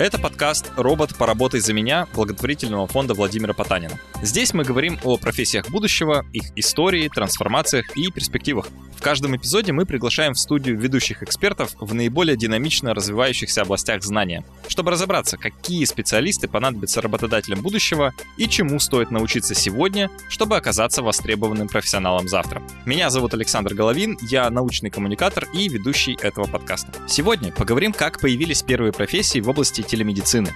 Это подкаст «Робот, поработай за меня» благотворительного фонда Владимира Потанина. Здесь мы говорим о профессиях будущего, их истории, трансформациях и перспективах. В каждом эпизоде мы приглашаем в студию ведущих экспертов в наиболее динамично развивающихся областях знания, чтобы разобраться, какие специалисты понадобятся работодателям будущего и чему стоит научиться сегодня, чтобы оказаться востребованным профессионалом завтра. Меня зовут Александр Головин, я научный коммуникатор и ведущий этого подкаста. Сегодня поговорим, как появились первые профессии в области телемедицины.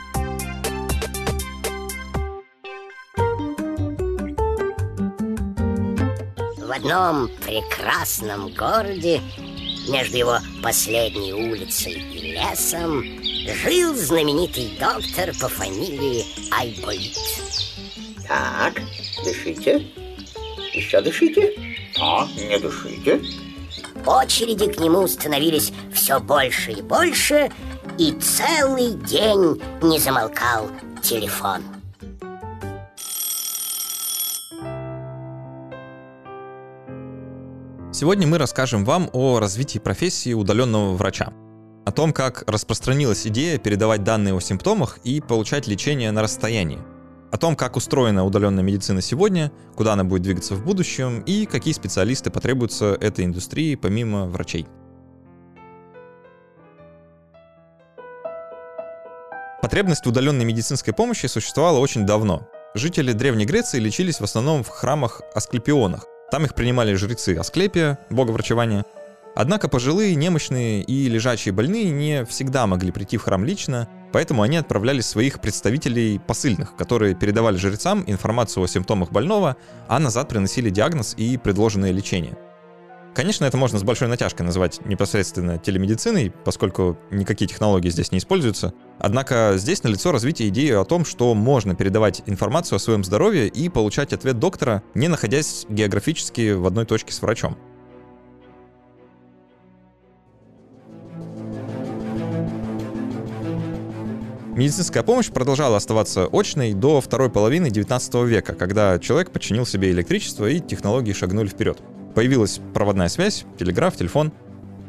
В одном прекрасном городе между его последней улицей и лесом жил знаменитый доктор по фамилии Айболит. Так, дышите. Еще дышите. А, не дышите. Очереди к нему становились все больше и больше, и целый день не замолкал телефон. Сегодня мы расскажем вам о развитии профессии удаленного врача. О том, как распространилась идея передавать данные о симптомах и получать лечение на расстоянии. О том, как устроена удаленная медицина сегодня, куда она будет двигаться в будущем и какие специалисты потребуются этой индустрии помимо врачей. Потребность в удаленной медицинской помощи существовала очень давно. Жители Древней Греции лечились в основном в храмах Асклепионах, там их принимали жрецы Асклепия, бога врачевания. Однако пожилые, немощные и лежачие больные не всегда могли прийти в храм лично, поэтому они отправляли своих представителей посыльных, которые передавали жрецам информацию о симптомах больного, а назад приносили диагноз и предложенное лечение. Конечно, это можно с большой натяжкой назвать непосредственно телемедициной, поскольку никакие технологии здесь не используются. Однако здесь налицо развитие идеи о том, что можно передавать информацию о своем здоровье и получать ответ доктора, не находясь географически в одной точке с врачом. Медицинская помощь продолжала оставаться очной до второй половины 19 века, когда человек подчинил себе электричество и технологии шагнули вперед. Появилась проводная связь, телеграф, телефон.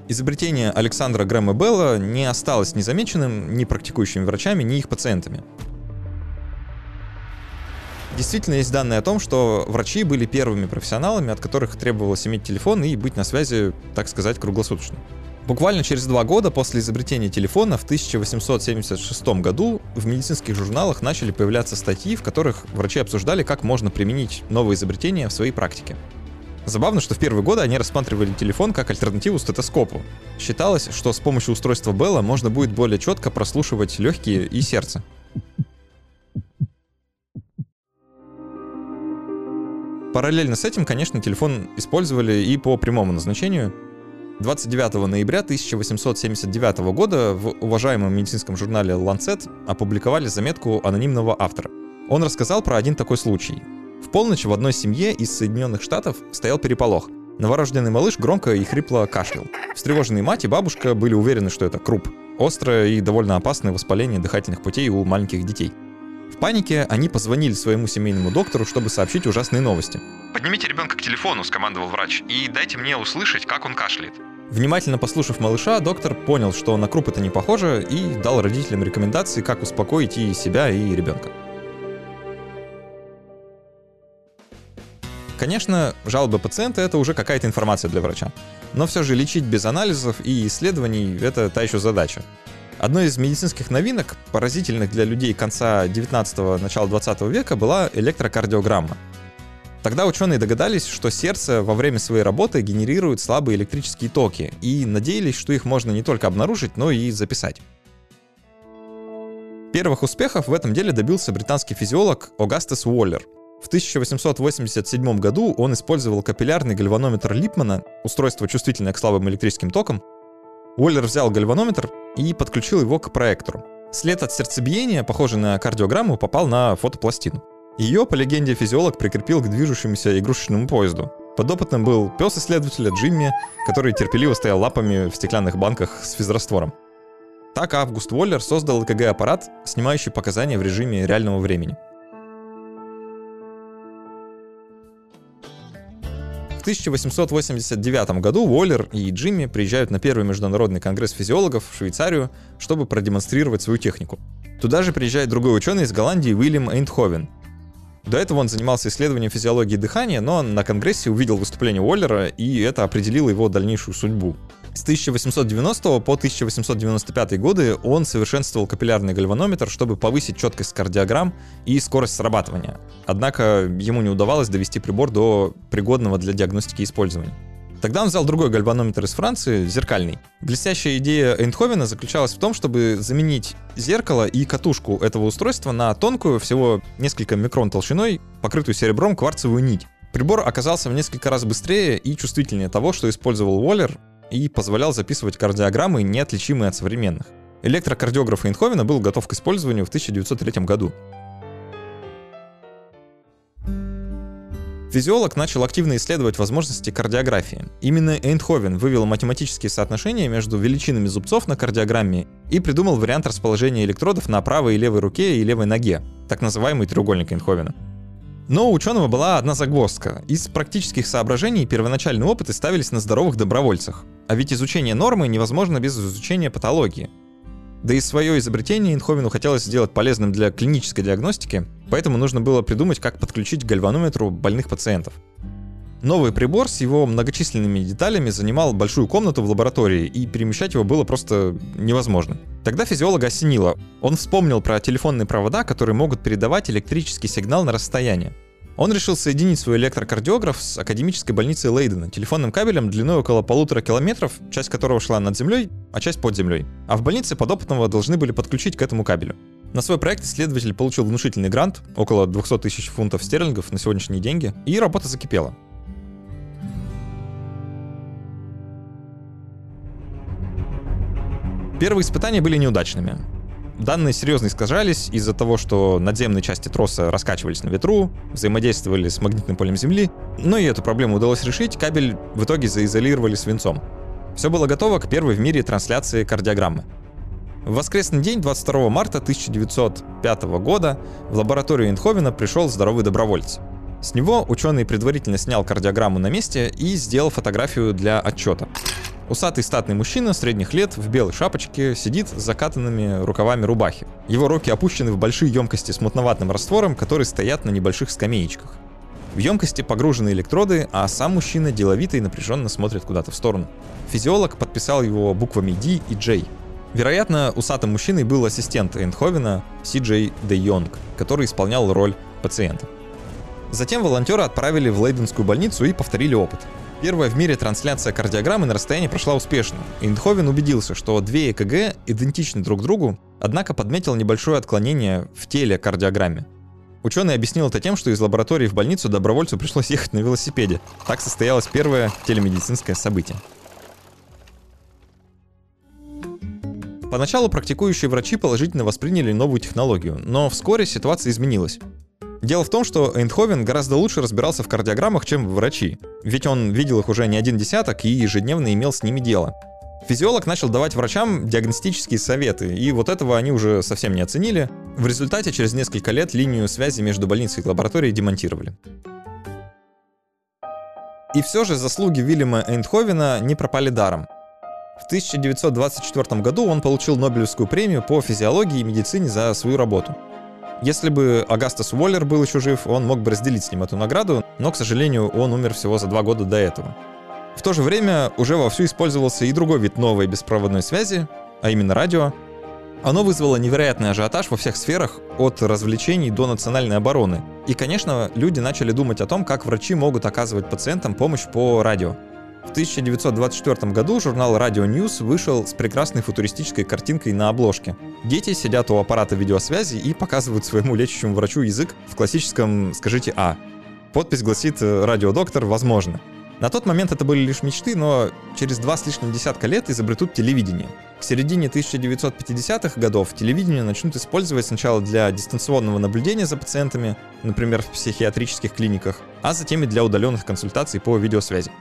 Изобретение Александра Грэма Белла не осталось незамеченным ни практикующими врачами, ни их пациентами. Действительно есть данные о том, что врачи были первыми профессионалами, от которых требовалось иметь телефон и быть на связи, так сказать, круглосуточно. Буквально через два года после изобретения телефона в 1876 году в медицинских журналах начали появляться статьи, в которых врачи обсуждали, как можно применить новые изобретения в своей практике. Забавно, что в первые годы они рассматривали телефон как альтернативу стетоскопу. Считалось, что с помощью устройства Белла можно будет более четко прослушивать легкие и сердце. Параллельно с этим, конечно, телефон использовали и по прямому назначению. 29 ноября 1879 года в уважаемом медицинском журнале Lancet опубликовали заметку анонимного автора. Он рассказал про один такой случай. В полночь в одной семье из Соединенных Штатов стоял переполох. Новорожденный малыш громко и хрипло кашлял. Встревоженные мать и бабушка были уверены, что это круп. Острое и довольно опасное воспаление дыхательных путей у маленьких детей. В панике они позвонили своему семейному доктору, чтобы сообщить ужасные новости. «Поднимите ребенка к телефону», — скомандовал врач, «и дайте мне услышать, как он кашляет». Внимательно послушав малыша, доктор понял, что на круп это не похоже, и дал родителям рекомендации, как успокоить и себя, и ребенка. Конечно, жалобы пациента — это уже какая-то информация для врача. Но все же лечить без анализов и исследований — это та еще задача. Одной из медицинских новинок, поразительных для людей конца 19-го, начала 20 века, была электрокардиограмма. Тогда ученые догадались, что сердце во время своей работы генерирует слабые электрические токи, и надеялись, что их можно не только обнаружить, но и записать. Первых успехов в этом деле добился британский физиолог Огастес Уоллер — в 1887 году он использовал капиллярный гальванометр Липмана, устройство чувствительное к слабым электрическим токам. Уоллер взял гальванометр и подключил его к проектору. След от сердцебиения, похожий на кардиограмму, попал на фотопластину. Ее, по легенде, физиолог прикрепил к движущемуся игрушечному поезду. Подопытным был пес исследователя Джимми, который терпеливо стоял лапами в стеклянных банках с физраствором. Так Август Уоллер создал ЭКГ-аппарат, снимающий показания в режиме реального времени. 1889 году Уоллер и Джимми приезжают на первый международный конгресс физиологов в Швейцарию, чтобы продемонстрировать свою технику. Туда же приезжает другой ученый из Голландии Уильям Эйнтховен. До этого он занимался исследованием физиологии дыхания, но на Конгрессе увидел выступление Уоллера, и это определило его дальнейшую судьбу. С 1890 по 1895 годы он совершенствовал капиллярный гальванометр, чтобы повысить четкость кардиограмм и скорость срабатывания. Однако ему не удавалось довести прибор до пригодного для диагностики использования. Тогда он взял другой гальванометр из Франции, зеркальный. Блестящая идея Эйнтховена заключалась в том, чтобы заменить зеркало и катушку этого устройства на тонкую, всего несколько микрон толщиной, покрытую серебром кварцевую нить. Прибор оказался в несколько раз быстрее и чувствительнее того, что использовал Уоллер, и позволял записывать кардиограммы, неотличимые от современных. Электрокардиограф Эйнховена был готов к использованию в 1903 году. Физиолог начал активно исследовать возможности кардиографии. Именно Эйнховен вывел математические соотношения между величинами зубцов на кардиограмме и придумал вариант расположения электродов на правой и левой руке и левой ноге, так называемый треугольник Эйнховена. Но у ученого была одна загвоздка. Из практических соображений первоначальные опыты ставились на здоровых добровольцах. А ведь изучение нормы невозможно без изучения патологии. Да и свое изобретение Инховену хотелось сделать полезным для клинической диагностики, поэтому нужно было придумать, как подключить к гальванометру больных пациентов. Новый прибор с его многочисленными деталями занимал большую комнату в лаборатории, и перемещать его было просто невозможно. Тогда физиолога осенило. Он вспомнил про телефонные провода, которые могут передавать электрический сигнал на расстояние. Он решил соединить свой электрокардиограф с академической больницей Лейдена телефонным кабелем длиной около полутора километров, часть которого шла над землей, а часть под землей. А в больнице подопытного должны были подключить к этому кабелю. На свой проект исследователь получил внушительный грант, около 200 тысяч фунтов стерлингов на сегодняшние деньги, и работа закипела. Первые испытания были неудачными. Данные серьезно искажались из-за того, что надземные части троса раскачивались на ветру, взаимодействовали с магнитным полем Земли, но и эту проблему удалось решить, кабель в итоге заизолировали свинцом. Все было готово к первой в мире трансляции кардиограммы. В воскресный день, 22 марта 1905 года, в лабораторию Эйнховена пришел здоровый добровольец. С него ученый предварительно снял кардиограмму на месте и сделал фотографию для отчета. Усатый статный мужчина средних лет в белой шапочке сидит с закатанными рукавами рубахи. Его руки опущены в большие емкости с мутноватым раствором, которые стоят на небольших скамеечках. В емкости погружены электроды, а сам мужчина деловито и напряженно смотрит куда-то в сторону. Физиолог подписал его буквами D и J. Вероятно, усатым мужчиной был ассистент Эйнховена Си Джей Де Йонг, который исполнял роль пациента. Затем волонтеры отправили в Лейденскую больницу и повторили опыт. Первая в мире трансляция кардиограммы на расстоянии прошла успешно. Эйндховен убедился, что две ЭКГ идентичны друг другу, однако подметил небольшое отклонение в теле кардиограмме. Ученый объяснил это тем, что из лаборатории в больницу добровольцу пришлось ехать на велосипеде. Так состоялось первое телемедицинское событие. Поначалу практикующие врачи положительно восприняли новую технологию, но вскоре ситуация изменилась. Дело в том, что Эйнховен гораздо лучше разбирался в кардиограммах, чем врачи. Ведь он видел их уже не один десяток и ежедневно имел с ними дело. Физиолог начал давать врачам диагностические советы, и вот этого они уже совсем не оценили. В результате через несколько лет линию связи между больницей и лабораторией демонтировали. И все же заслуги Вильяма Эйнховена не пропали даром. В 1924 году он получил Нобелевскую премию по физиологии и медицине за свою работу. Если бы Агастас Уоллер был еще жив, он мог бы разделить с ним эту награду, но, к сожалению, он умер всего за два года до этого. В то же время уже вовсю использовался и другой вид новой беспроводной связи, а именно радио. Оно вызвало невероятный ажиотаж во всех сферах, от развлечений до национальной обороны. И, конечно, люди начали думать о том, как врачи могут оказывать пациентам помощь по радио. В 1924 году журнал Radio News вышел с прекрасной футуристической картинкой на обложке. Дети сидят у аппарата видеосвязи и показывают своему лечащему врачу язык в классическом «скажите А». Подпись гласит «Радиодоктор, возможно». На тот момент это были лишь мечты, но через два с лишним десятка лет изобретут телевидение. К середине 1950-х годов телевидение начнут использовать сначала для дистанционного наблюдения за пациентами, например, в психиатрических клиниках, а затем и для удаленных консультаций по видеосвязи.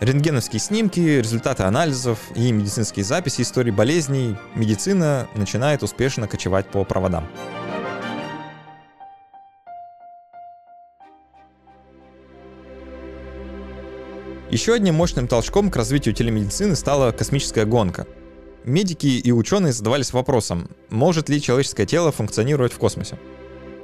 Рентгеновские снимки, результаты анализов и медицинские записи истории болезней, медицина начинает успешно кочевать по проводам. Еще одним мощным толчком к развитию телемедицины стала космическая гонка. медики и ученые задавались вопросом, может ли человеческое тело функционировать в космосе.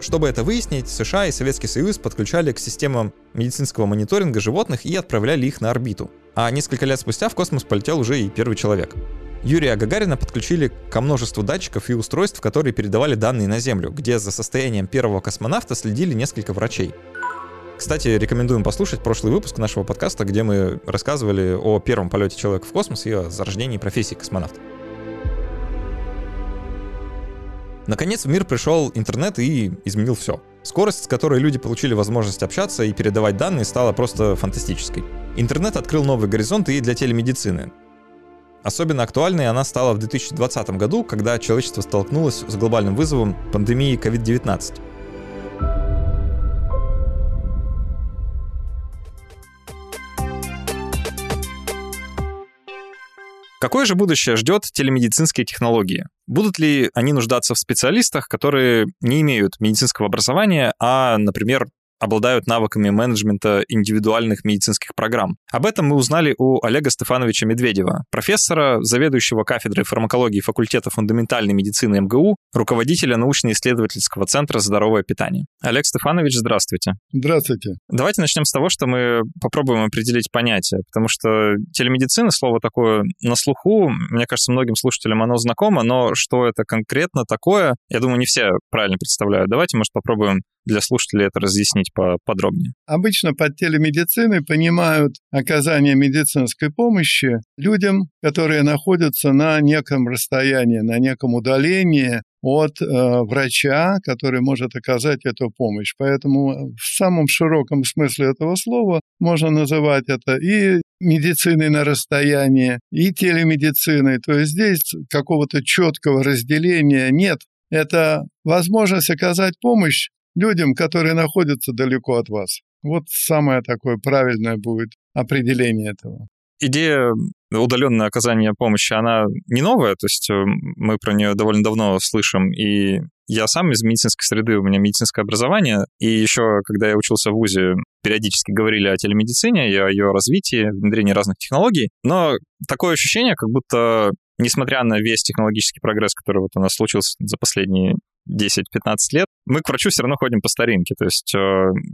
Чтобы это выяснить, США и Советский Союз подключали к системам медицинского мониторинга животных и отправляли их на орбиту. А несколько лет спустя в космос полетел уже и первый человек. Юрия Гагарина подключили ко множеству датчиков и устройств, которые передавали данные на Землю, где за состоянием первого космонавта следили несколько врачей. Кстати, рекомендуем послушать прошлый выпуск нашего подкаста, где мы рассказывали о первом полете человека в космос и о зарождении профессии космонавта. Наконец в мир пришел интернет и изменил все. Скорость, с которой люди получили возможность общаться и передавать данные, стала просто фантастической. Интернет открыл новые горизонты и для телемедицины. Особенно актуальной она стала в 2020 году, когда человечество столкнулось с глобальным вызовом пандемии COVID-19. Какое же будущее ждет телемедицинские технологии? Будут ли они нуждаться в специалистах, которые не имеют медицинского образования, а, например, обладают навыками менеджмента индивидуальных медицинских программ. Об этом мы узнали у Олега Стефановича Медведева, профессора, заведующего кафедрой фармакологии факультета фундаментальной медицины МГУ, руководителя научно-исследовательского центра «Здоровое питание». Олег Стефанович, здравствуйте. Здравствуйте. Давайте начнем с того, что мы попробуем определить понятие, потому что телемедицина, слово такое на слуху, мне кажется, многим слушателям оно знакомо, но что это конкретно такое, я думаю, не все правильно представляют. Давайте, может, попробуем для слушателей это разъяснить поподробнее? Обычно под телемедициной понимают оказание медицинской помощи людям, которые находятся на неком расстоянии, на неком удалении от э, врача, который может оказать эту помощь. Поэтому в самом широком смысле этого слова можно называть это и медициной на расстоянии, и телемедициной. То есть здесь какого-то четкого разделения нет. Это возможность оказать помощь людям, которые находятся далеко от вас. Вот самое такое правильное будет определение этого. Идея удаленное оказание помощи, она не новая, то есть э, мы про нее довольно давно слышим, и я сам из медицинской среды, у меня медицинское образование, и еще, когда я учился в ВУЗе, периодически говорили о телемедицине и о ее развитии, внедрении разных технологий, но такое ощущение, как будто несмотря на весь технологический прогресс, который вот у нас случился за последние 10-15 лет, мы к врачу все равно ходим по старинке. То есть э,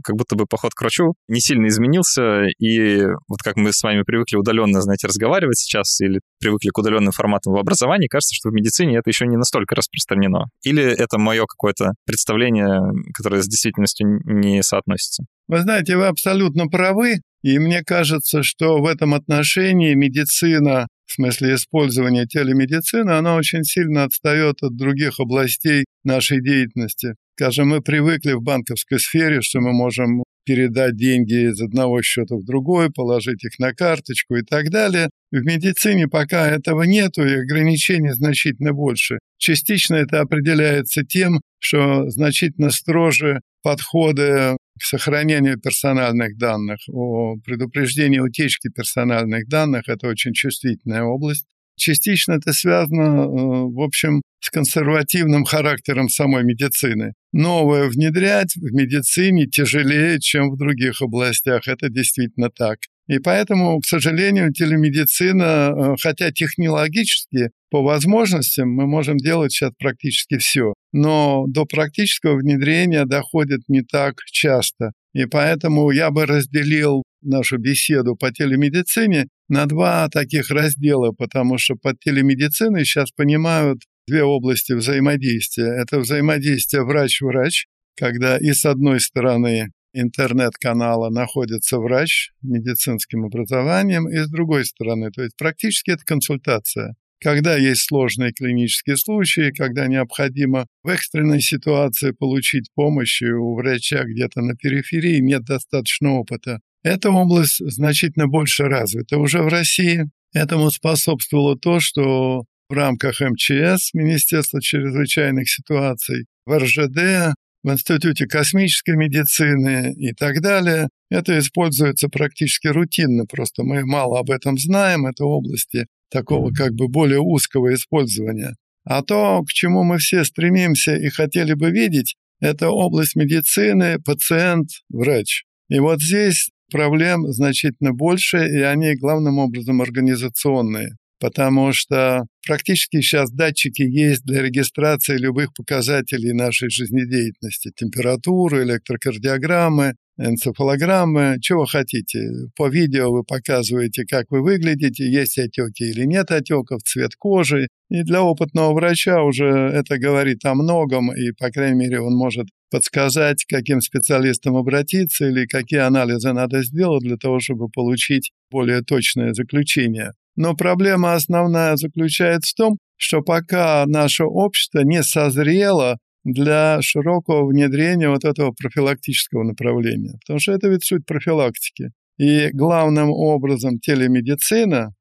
как будто бы поход к врачу не сильно изменился, и вот как мы с вами привыкли удаленно, знаете, разговаривать сейчас, или привыкли к удаленным форматам в образовании, кажется, что в медицине это еще не настолько распространено. Или это мое какое-то представление, которое с действительностью не соотносится? Вы знаете, вы абсолютно правы, и мне кажется, что в этом отношении медицина в смысле использования телемедицины, она очень сильно отстает от других областей нашей деятельности. Скажем, мы привыкли в банковской сфере, что мы можем передать деньги из одного счета в другой, положить их на карточку и так далее. В медицине пока этого нету, и ограничений значительно больше. Частично это определяется тем, что значительно строже подходы к сохранению персональных данных, о предупреждении утечки персональных данных. Это очень чувствительная область. Частично это связано, э, в общем, с консервативным характером самой медицины. Новое внедрять в медицине тяжелее, чем в других областях. Это действительно так. И поэтому, к сожалению, телемедицина, э, хотя технологически по возможностям мы можем делать сейчас практически все, но до практического внедрения доходит не так часто. И поэтому я бы разделил нашу беседу по телемедицине на два таких раздела, потому что под телемедициной сейчас понимают две области взаимодействия. Это взаимодействие врач-врач, когда и с одной стороны интернет-канала находится врач медицинским образованием, и с другой стороны, то есть практически это консультация. Когда есть сложные клинические случаи, когда необходимо в экстренной ситуации получить помощь, у врача где-то на периферии нет достаточно опыта, эта область значительно больше развита уже в России. Этому способствовало то, что в рамках МЧС, Министерства чрезвычайных ситуаций, в РЖД в Институте космической медицины и так далее. Это используется практически рутинно, просто мы мало об этом знаем, это области такого как бы более узкого использования. А то, к чему мы все стремимся и хотели бы видеть, это область медицины, пациент, врач. И вот здесь проблем значительно больше, и они главным образом организационные. Потому что практически сейчас датчики есть для регистрации любых показателей нашей жизнедеятельности. Температуры, электрокардиограммы, энцефалограммы, чего хотите. По видео вы показываете, как вы выглядите, есть отеки или нет отеков, цвет кожи. И для опытного врача уже это говорит о многом, и, по крайней мере, он может подсказать, к каким специалистам обратиться или какие анализы надо сделать для того, чтобы получить более точное заключение. Но проблема основная заключается в том, что пока наше общество не созрело для широкого внедрения вот этого профилактического направления. Потому что это ведь суть профилактики. И главным образом телемедицина,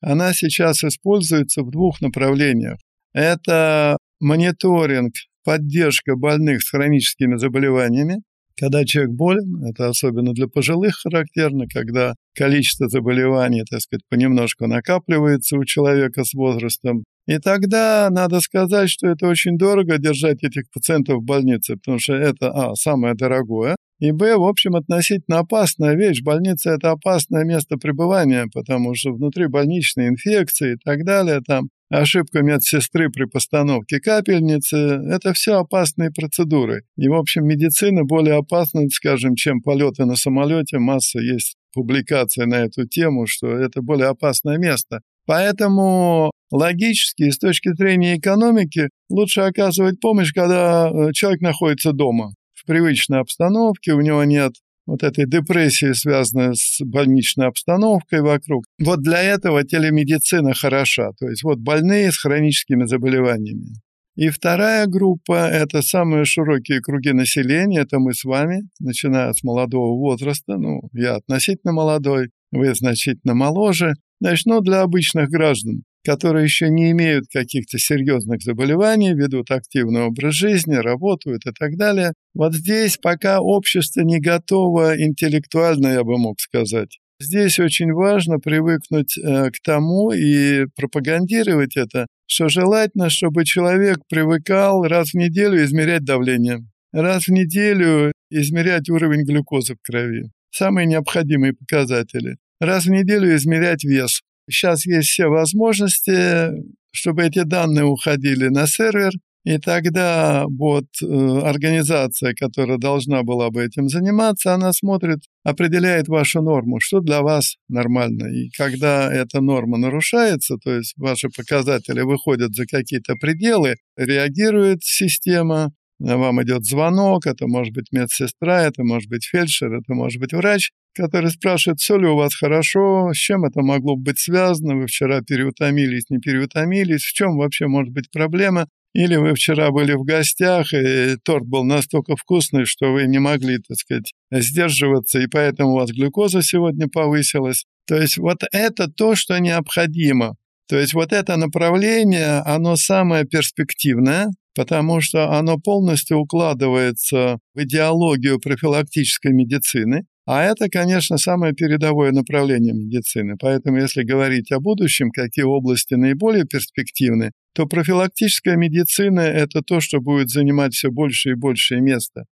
она сейчас используется в двух направлениях. Это мониторинг, поддержка больных с хроническими заболеваниями, когда человек болен, это особенно для пожилых характерно, когда количество заболеваний, так сказать, понемножку накапливается у человека с возрастом, и тогда надо сказать, что это очень дорого держать этих пациентов в больнице, потому что это, а, самое дорогое, и, б, в общем, относительно опасная вещь. Больница – это опасное место пребывания, потому что внутри больничные инфекции и так далее, там ошибка медсестры при постановке капельницы – это все опасные процедуры. И, в общем, медицина более опасна, скажем, чем полеты на самолете. Масса есть публикаций на эту тему, что это более опасное место. Поэтому логически, с точки зрения экономики, лучше оказывать помощь, когда э, человек находится дома, в привычной обстановке, у него нет вот этой депрессии, связанной с больничной обстановкой вокруг. Вот для этого телемедицина хороша. То есть вот больные с хроническими заболеваниями. И вторая группа – это самые широкие круги населения, это мы с вами, начиная с молодого возраста, ну, я относительно молодой, вы значительно моложе, ну, для обычных граждан, которые еще не имеют каких-то серьезных заболеваний, ведут активный образ жизни, работают и так далее. Вот здесь пока общество не готово интеллектуально, я бы мог сказать. Здесь очень важно привыкнуть э, к тому и пропагандировать это, что желательно, чтобы человек привыкал раз в неделю измерять давление, раз в неделю измерять уровень глюкозы в крови. Самые необходимые показатели раз в неделю измерять вес. Сейчас есть все возможности, чтобы эти данные уходили на сервер, и тогда вот э, организация, которая должна была бы этим заниматься, она смотрит, определяет вашу норму, что для вас нормально. И когда эта норма нарушается, то есть ваши показатели выходят за какие-то пределы, реагирует система, вам идет звонок, это может быть медсестра, это может быть фельдшер, это может быть врач, который спрашивает, все ли у вас хорошо, с чем это могло быть связано, вы вчера переутомились, не переутомились, в чем вообще может быть проблема, или вы вчера были в гостях, и торт был настолько вкусный, что вы не могли, так сказать, сдерживаться, и поэтому у вас глюкоза сегодня повысилась. То есть вот это то, что необходимо. То есть вот это направление, оно самое перспективное, потому что оно полностью укладывается в идеологию профилактической медицины. А это, конечно, самое передовое направление медицины. Поэтому, если говорить о будущем, какие области наиболее перспективны, то профилактическая медицина – это то, что будет занимать все больше и большее место.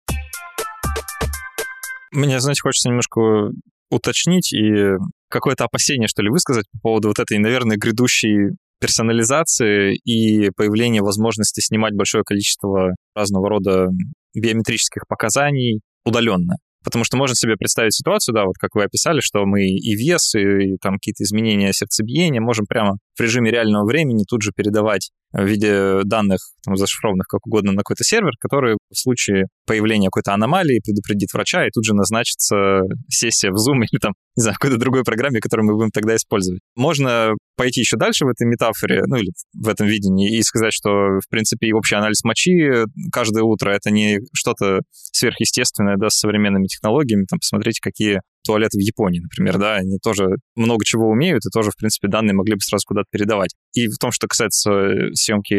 Мне, знаете, хочется немножко уточнить и какое-то опасение, что ли, высказать по поводу вот этой, наверное, грядущей персонализации и появления возможности снимать большое количество разного рода биометрических показаний удаленно. Потому что можно себе представить ситуацию, да, вот как вы описали, что мы и вес, и, и там какие-то изменения сердцебиения можем прямо в режиме реального времени тут же передавать в виде данных, там, зашифрованных как угодно, на какой-то сервер, который в случае появления какой-то аномалии предупредит врача, и тут же назначится сессия в Zoom или там, не знаю, какой-то другой программе, которую мы будем тогда использовать. Можно пойти еще дальше в этой метафоре, ну или в этом видении, и сказать, что, в принципе, и общий анализ мочи каждое утро это не что-то сверхъестественное, да, с современными технологиями. Там посмотрите, какие туалеты в Японии, например, да, они тоже много чего умеют и тоже, в принципе, данные могли бы сразу куда-то передавать. И в том, что касается э, съемки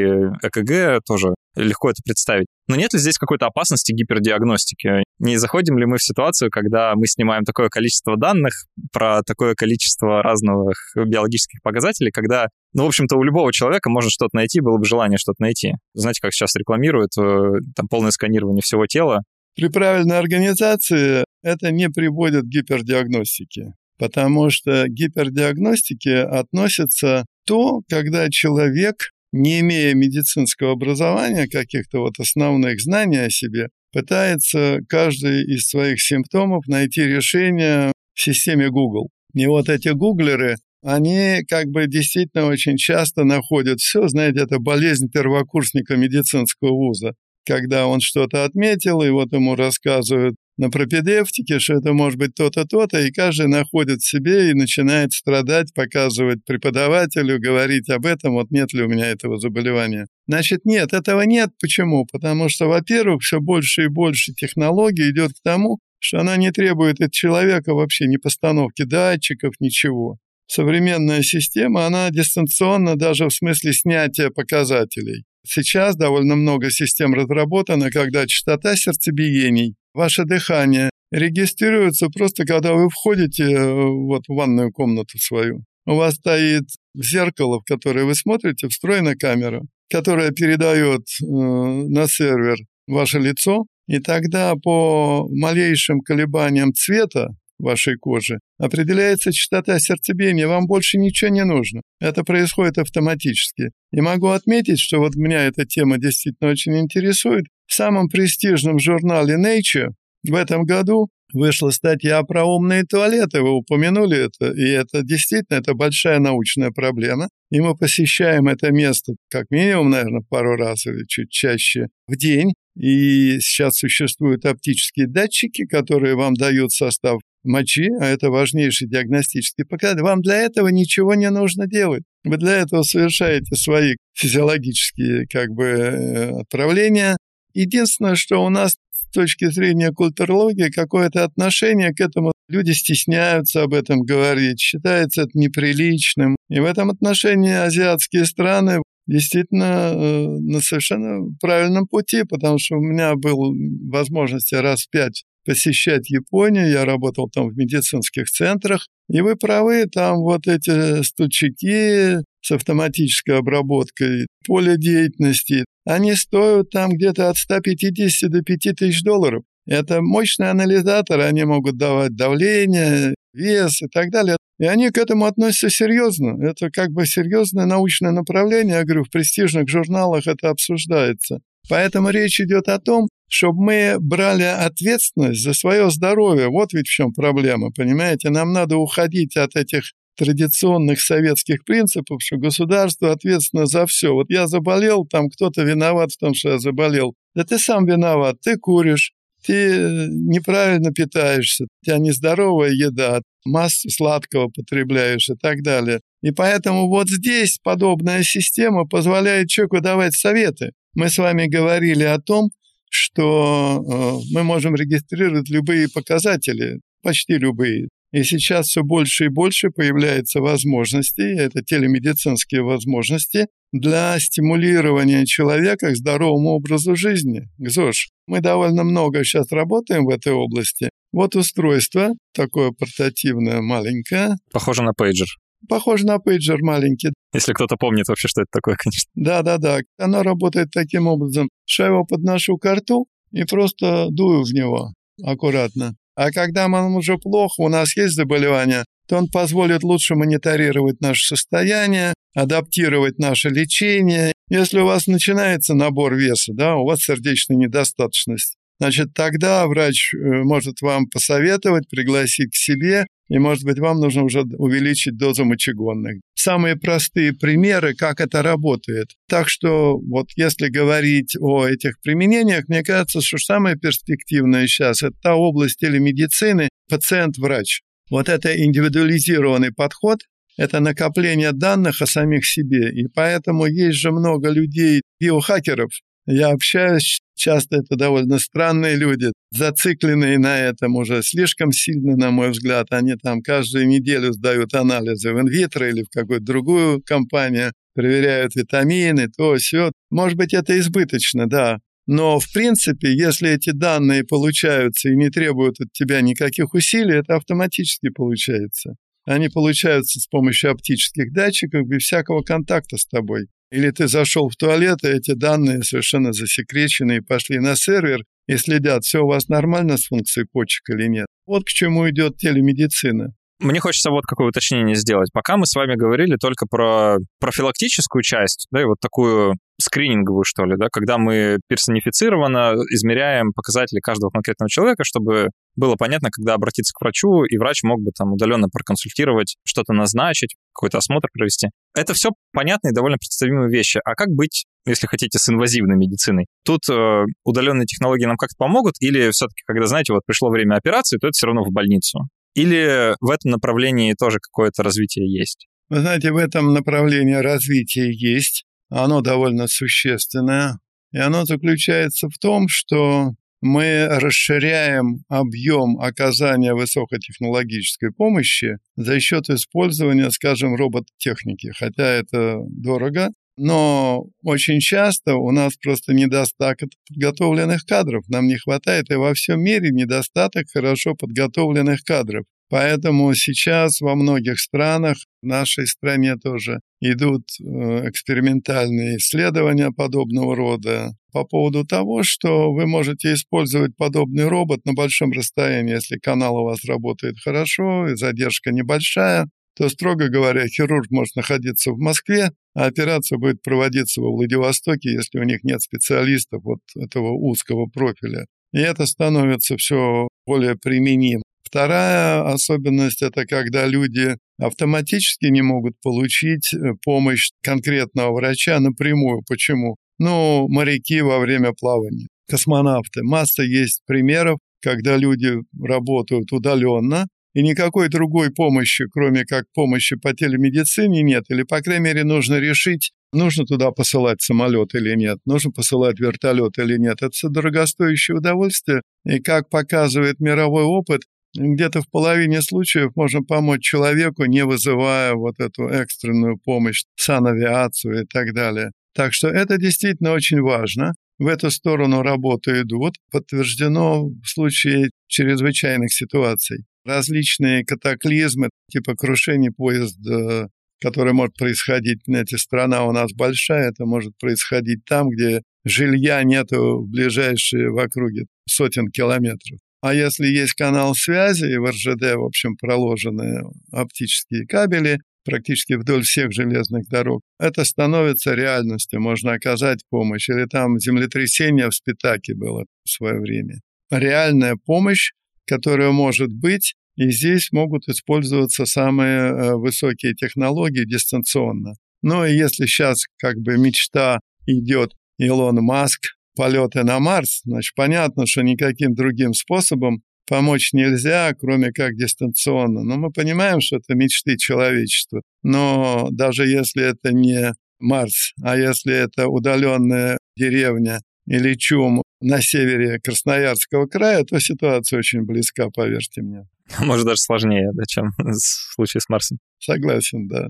ЭКГ, тоже легко это представить. Но нет ли здесь какой-то опасности гипердиагностики? Не заходим ли мы в ситуацию, когда мы снимаем такое количество данных про такое количество разных биологических показателей, когда, ну, в общем-то, у любого человека можно что-то найти, было бы желание что-то найти. Знаете, как сейчас рекламируют, э, там полное сканирование всего тела, при правильной организации это не приводит к гипердиагностике, потому что к гипердиагностике относятся то, когда человек, не имея медицинского образования, каких-то вот основных знаний о себе, пытается каждый из своих симптомов найти решение в системе Google. И вот эти гуглеры, они как бы действительно очень часто находят все, знаете, это болезнь первокурсника медицинского вуза, когда он что-то отметил, и вот ему рассказывают на пропедевтике, что это может быть то-то, то-то, и каждый находит себе и начинает страдать, показывать преподавателю, говорить об этом, вот нет ли у меня этого заболевания. Значит, нет, этого нет. Почему? Потому что, во-первых, все больше и больше технологий идет к тому, что она не требует от человека вообще ни постановки датчиков, ничего. Современная система, она дистанционно даже в смысле снятия показателей. Сейчас довольно много систем разработано, когда частота сердцебиений ваше дыхание регистрируется просто, когда вы входите э, вот в ванную комнату свою. У вас стоит зеркало, в которое вы смотрите, встроена камера, которая передает э, на сервер ваше лицо, и тогда по малейшим колебаниям цвета вашей кожи определяется частота сердцебиения, вам больше ничего не нужно. Это происходит автоматически. И могу отметить, что вот меня эта тема действительно очень интересует. В самом престижном журнале Nature в этом году вышла статья про умные туалеты, вы упомянули это, и это действительно это большая научная проблема. И мы посещаем это место как минимум, наверное, пару раз или чуть чаще в день. И сейчас существуют оптические датчики, которые вам дают состав мочи, а это важнейший диагностический показатель. Вам для этого ничего не нужно делать. Вы для этого совершаете свои физиологические как бы э, отправления, Единственное, что у нас с точки зрения культурологии какое-то отношение к этому. Люди стесняются об этом говорить, считается это неприличным. И в этом отношении азиатские страны действительно э, на совершенно правильном пути, потому что у меня был возможность раз в пять посещать Японию, я работал там в медицинских центрах, и вы правы, там вот эти стучки с автоматической обработкой поля деятельности, они стоят там где-то от 150 до 5000 долларов. Это мощные анализаторы, они могут давать давление, вес и так далее. И они к этому относятся серьезно. Это как бы серьезное научное направление. Я говорю, в престижных журналах это обсуждается. Поэтому речь идет о том, чтобы мы брали ответственность за свое здоровье. Вот ведь в чем проблема, понимаете? Нам надо уходить от этих традиционных советских принципов, что государство ответственно за все. Вот я заболел, там кто-то виноват в том, что я заболел. Да ты сам виноват, ты куришь, ты э, неправильно питаешься, у тебя нездоровая еда, массу сладкого потребляешь и так далее. И поэтому вот здесь подобная система позволяет человеку давать советы. Мы с вами говорили о том, что э, мы можем регистрировать любые показатели, почти любые. И сейчас все больше и больше появляется возможностей, это телемедицинские возможности, для стимулирования человека к здоровому образу жизни, к ЗОЖ. Мы довольно много сейчас работаем в этой области. Вот устройство, такое портативное, маленькое. Похоже на пейджер. Похоже на пейджер маленький. Если кто-то помнит вообще, что это такое, конечно. Да-да-да. Оно работает таким образом. Я его подношу к рту и просто дую в него аккуратно. А когда нам уже плохо, у нас есть заболевание, то он позволит лучше мониторировать наше состояние, адаптировать наше лечение. Если у вас начинается набор веса, да, у вас сердечная недостаточность, значит, тогда врач э, может вам посоветовать, пригласить к себе, и, может быть, вам нужно уже увеличить дозу мочегонных. Самые простые примеры, как это работает. Так что вот если говорить о этих применениях, мне кажется, что самое перспективное сейчас – это та область телемедицины, пациент-врач. Вот это индивидуализированный подход, это накопление данных о самих себе. И поэтому есть же много людей, биохакеров. Я общаюсь Часто это довольно странные люди, зацикленные на этом уже слишком сильно, на мой взгляд. Они там каждую неделю сдают анализы в инвитро или в какую-то другую компанию, проверяют витамины, то, все. Может быть, это избыточно, да. Но, в принципе, если эти данные получаются и не требуют от тебя никаких усилий, это автоматически получается. Они получаются с помощью оптических датчиков без всякого контакта с тобой. Или ты зашел в туалет, и эти данные совершенно засекречены и пошли на сервер и следят, все у вас нормально с функцией почек или нет. Вот к чему идет телемедицина. Мне хочется вот какое уточнение сделать. Пока мы с вами говорили только про профилактическую часть, да, и вот такую скрининговую, что ли, да, когда мы персонифицированно измеряем показатели каждого конкретного человека, чтобы было понятно, когда обратиться к врачу, и врач мог бы там удаленно проконсультировать, что-то назначить, какой-то осмотр провести. Это все понятные довольно представимые вещи. А как быть, если хотите, с инвазивной медициной? Тут э, удаленные технологии нам как-то помогут, или все-таки, когда, знаете, вот пришло время операции, то это все равно в больницу? Или в этом направлении тоже какое-то развитие есть? Вы знаете, в этом направлении развитие есть. Оно довольно существенное. И оно заключается в том, что мы расширяем объем оказания высокотехнологической помощи за счет использования, скажем, робототехники. Хотя это дорого, но очень часто у нас просто недостаток подготовленных кадров. Нам не хватает и во всем мире недостаток хорошо подготовленных кадров. Поэтому сейчас во многих странах, в нашей стране тоже, идут э, экспериментальные исследования подобного рода по поводу того, что вы можете использовать подобный робот на большом расстоянии, если канал у вас работает хорошо и задержка небольшая, то, строго говоря, хирург может находиться в Москве, а операция будет проводиться во Владивостоке, если у них нет специалистов вот этого узкого профиля. И это становится все более применимо. Вторая особенность – это когда люди автоматически не могут получить э, помощь конкретного врача напрямую. Почему? Ну, моряки во время плавания, космонавты. Масса есть примеров, когда люди работают удаленно, и никакой другой помощи, кроме как помощи по телемедицине, нет. Или, по крайней мере, нужно решить, нужно туда посылать самолет или нет, нужно посылать вертолет или нет. Это дорогостоящее удовольствие. И как показывает мировой опыт, где-то в половине случаев можно помочь человеку, не вызывая вот эту экстренную помощь, санавиацию и так далее. Так что это действительно очень важно. В эту сторону работы идут. Подтверждено в случае чрезвычайных ситуаций. Различные катаклизмы, типа крушения поезда, которое может происходить, знаете, страна у нас большая, это может происходить там, где жилья нету в ближайшие в округе сотен километров. А если есть канал связи, и в РЖД, в общем, проложены оптические кабели, практически вдоль всех железных дорог, это становится реальностью, можно оказать помощь. Или там землетрясение в Спитаке было в свое время. Реальная помощь, которая может быть, и здесь могут использоваться самые э, высокие технологии дистанционно. Ну и если сейчас как бы мечта идет Илон Маск полеты на Марс, значит, понятно, что никаким другим способом помочь нельзя, кроме как дистанционно. Но мы понимаем, что это мечты человечества. Но даже если это не Марс, а если это удаленная деревня или чум на севере Красноярского края, то ситуация очень близка, поверьте мне. Может, даже сложнее, да, чем в случае с Марсом. Согласен, да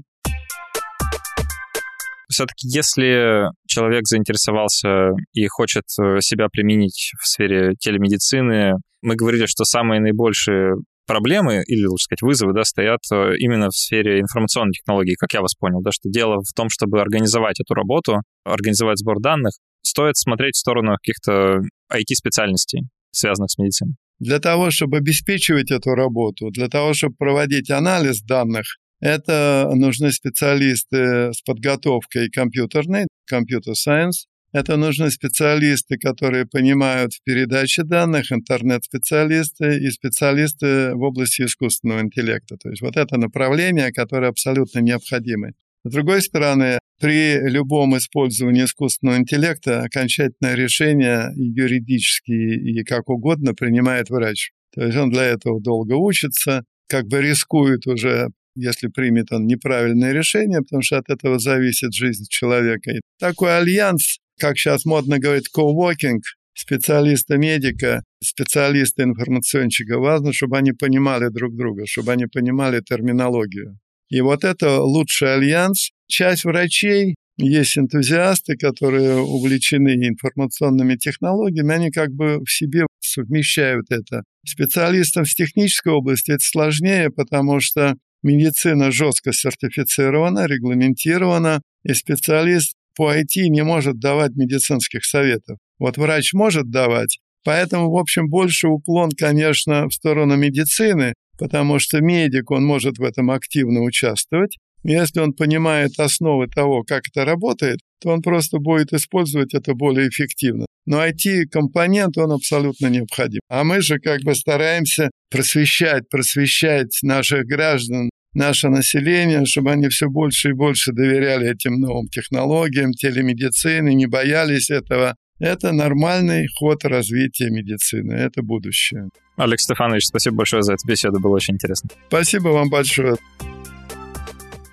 все-таки если человек заинтересовался и хочет э, себя применить в сфере телемедицины, мы говорили, что самые наибольшие проблемы, или лучше сказать вызовы, да, стоят э, именно в сфере информационной технологии, как я вас понял, да, что дело в том, чтобы организовать эту работу, организовать сбор данных, стоит смотреть в сторону каких-то IT-специальностей, связанных с медициной. Для того, чтобы обеспечивать эту работу, для того, чтобы проводить анализ данных, это нужны специалисты с подготовкой компьютерной, компьютер сайенс. Это нужны специалисты, которые понимают в передаче данных, интернет-специалисты и специалисты в области искусственного интеллекта. То есть вот это направление, которое абсолютно необходимо. С другой стороны, при любом использовании искусственного интеллекта окончательное решение юридически и как угодно принимает врач. То есть он для этого долго учится, как бы рискует уже если примет он неправильное решение, потому что от этого зависит жизнь человека. И такой альянс, как сейчас модно говорить, коуокинг, специалиста-медика, специалиста-информационщика, важно, чтобы они понимали друг друга, чтобы они понимали терминологию. И вот это лучший альянс. Часть врачей, есть энтузиасты, которые увлечены информационными технологиями, они как бы в себе совмещают это. Специалистам с технической области это сложнее, потому что медицина жестко сертифицирована, регламентирована, и специалист по IT не может давать медицинских советов. Вот врач может давать, Поэтому, в общем, больше уклон, конечно, в сторону медицины, потому что медик, он может в этом активно участвовать. Если он понимает основы того, как это работает, то он просто будет использовать это более эффективно. Но IT-компонент, он абсолютно необходим. А мы же как бы стараемся просвещать, просвещать наших граждан, наше население, чтобы они все больше и больше доверяли этим новым технологиям, телемедицины, не боялись этого. Это нормальный ход развития медицины, это будущее. Олег Стефанович, спасибо большое за эту беседу, было очень интересно. Спасибо вам большое.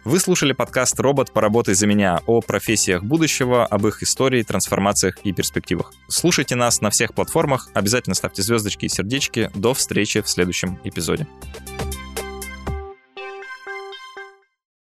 Вы слушали подкаст «Робот, поработай за меня» о профессиях будущего, об их истории, трансформациях и перспективах. Слушайте нас на всех платформах, обязательно ставьте звездочки и сердечки. До встречи в следующем эпизоде.